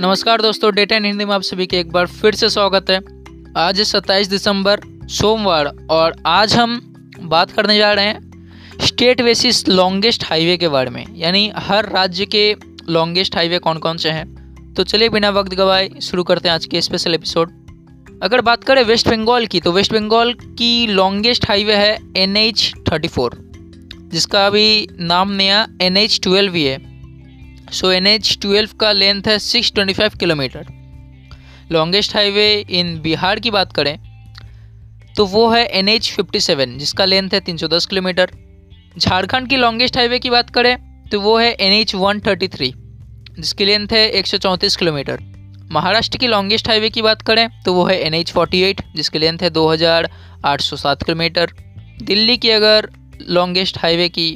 नमस्कार दोस्तों data and Hindi में आप सभी के एक बार फिर से स्वागत है। आज सत्ताईस दिसंबर, सोमवार, और आज हम बात करने जा रहे हैं स्टेट बेसिस लॉन्गेस्ट हाईवे के बारे में। यानी हर राज्य के लॉन्गेस्ट हाईवे कौन कौन से हैं? तो चलिए बिना वक्त गवाए शुरू करते हैं आज के स्पेशल एपिसोड अगर बात करें वेस्ट बंगाल की तो वेस्ट बंगाल की लॉन्गेस्ट हाईवे है एन एच थर्टी फोर जिसका अभी नाम नया एन एच ट्वेल्व ही है। सो एन एच ट्वेल्व का लेंथ है six twenty five kilometre longest highway in Bihar की बात करें तो वो है एन एच फिफ्टी सेवन जिसका लेंथ है तीन सौ दस किलोमीटर झारखंड की लॉन्गेस्ट हाईवे की बात करें तो वो है N H one thirty three जिसकी लेंथ है एक सौ चौंतीस किलोमीटर महाराष्ट्र की लॉन्गेस्ट हाईवे की बात करें तो वो है एन एच फोर्टी एट जिसकी लेंथ है दो हज़ार आठ सौ सात किलोमीटर दिल्ली की अगर लॉन्गेस्ट हाईवे की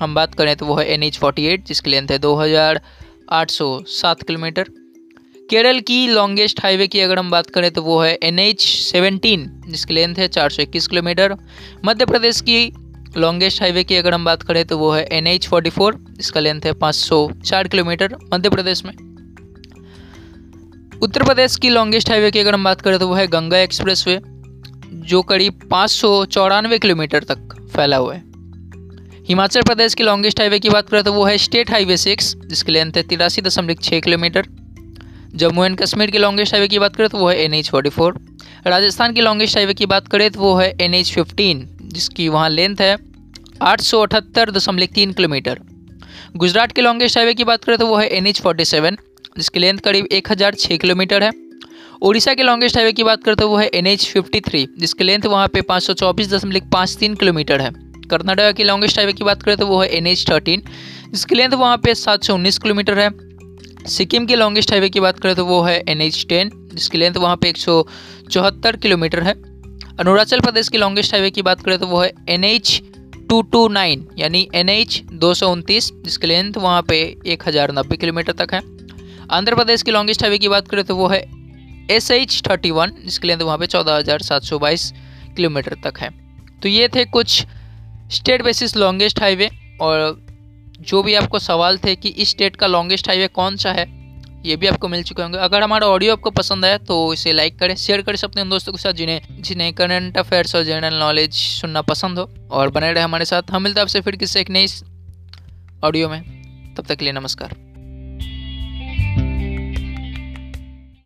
हम बात करें तो वो है एन एच फोर्टी एट जिसकी लेंथ है दो हज़ार आठ सौ सात किलोमीटर। केरल की लॉन्गेस्ट हाईवे की अगर हम बात करें तो वो है एन एच सेवेंटीन जिसकी लेंथ है चार सौ इक्कीस किलोमीटर। मध्य प्रदेश की लॉन्गेस्ट हाईवे की अगर हम बात करें तो वो है एन एच फोर्टी फोर जिसका लेंथ है पाँच सौ चार किलोमीटर मध्य प्रदेश में। उत्तर प्रदेश की लॉन्गेस्ट हाईवे की अगर हम बात करें तो वो है गंगा एक्सप्रेस वे जो करीब पाँच सौ चौरानवे किलोमीटर तक फैला हुआ है। हिमाचल प्रदेश की लॉन्गेस्ट हाईवे की बात करें तो वो है स्टेट हाईवे सिक्स जिसकी लेंथ है तिरासी दशमलव छः किलोमीटर। जम्मू एंड कश्मीर की लॉन्गेस्ट हाईवे की बात करें तो वो है N H forty four Rajasthan की लॉन्गेस्ट हाईवे की बात करें तो वो है एन एच फिफ्टीन जिसकी वहाँ लेंथ है आठ सौ अठहत्तर दशमलव तीन किलोमीटर। गुजरात की लॉन्गेस्ट हाईवे की बात करें तो वो है एन एच फोर्टी सेवन जिसकी लेंथ करीब एक हज़ार छः किलोमीटर है। उड़ीसा के लॉन्गेस्ट हाईवे की बात करें तो वो है एन एच फिफ्टी थ्री जिसकी लेंथ वहाँ पे पाँच सौ चौबीस दशमलव पाँच तीन किलोमीटर है। कर्नाटक की लॉन्गेस्ट हाईवे की बात करें तो वो है एन एच थर्टीन जिसकी लेंथ वहाँ पे सात सौ उन्नीस किलोमीटर है। सिक्किम की लॉन्गेस्ट हाईवे की बात करें तो वो है एन एच टेन जिसकी लेंथ वहाँ पे एक सौ चौहत्तर किलोमीटर है। अरुणाचल प्रदेश की लॉन्गेस्ट हाईवे की बात करें तो वो है N H two two nine यानी एन एच दो सौ उनतीस। जिसकी लेंथ वहाँ पे एक हज़ार नब्बे किलोमीटर तक है। आंध्र प्रदेश की लॉन्गेस्ट हाईवे की बात करें तो वो है एस एच थर्टी वन जिसकी लेंथ वहाँ पे चौदह हज़ार सात सौ बाईस किलोमीटर तक है। तो ये थे कुछ स्टेट बेसिस लॉन्गेस्ट हाईवे और जो भी आपको सवाल थे कि इस स्टेट का लॉन्गेस्ट हाईवे कौन सा है, ये भी आपको मिल चुके होंगे। अगर हमारा ऑडियो आपको पसंद आया तो इसे लाइक करें, शेयर करें अपने दोस्तों के साथ जिन्हें जिन्हें करंट अफेयर्स और जनरल नॉलेज सुनना पसंद हो। और बने रहे हमारे साथ। हम मिलते हैं आपसे फिर किसी एक नई ऑडियो में। तब तक के लिए नमस्कार।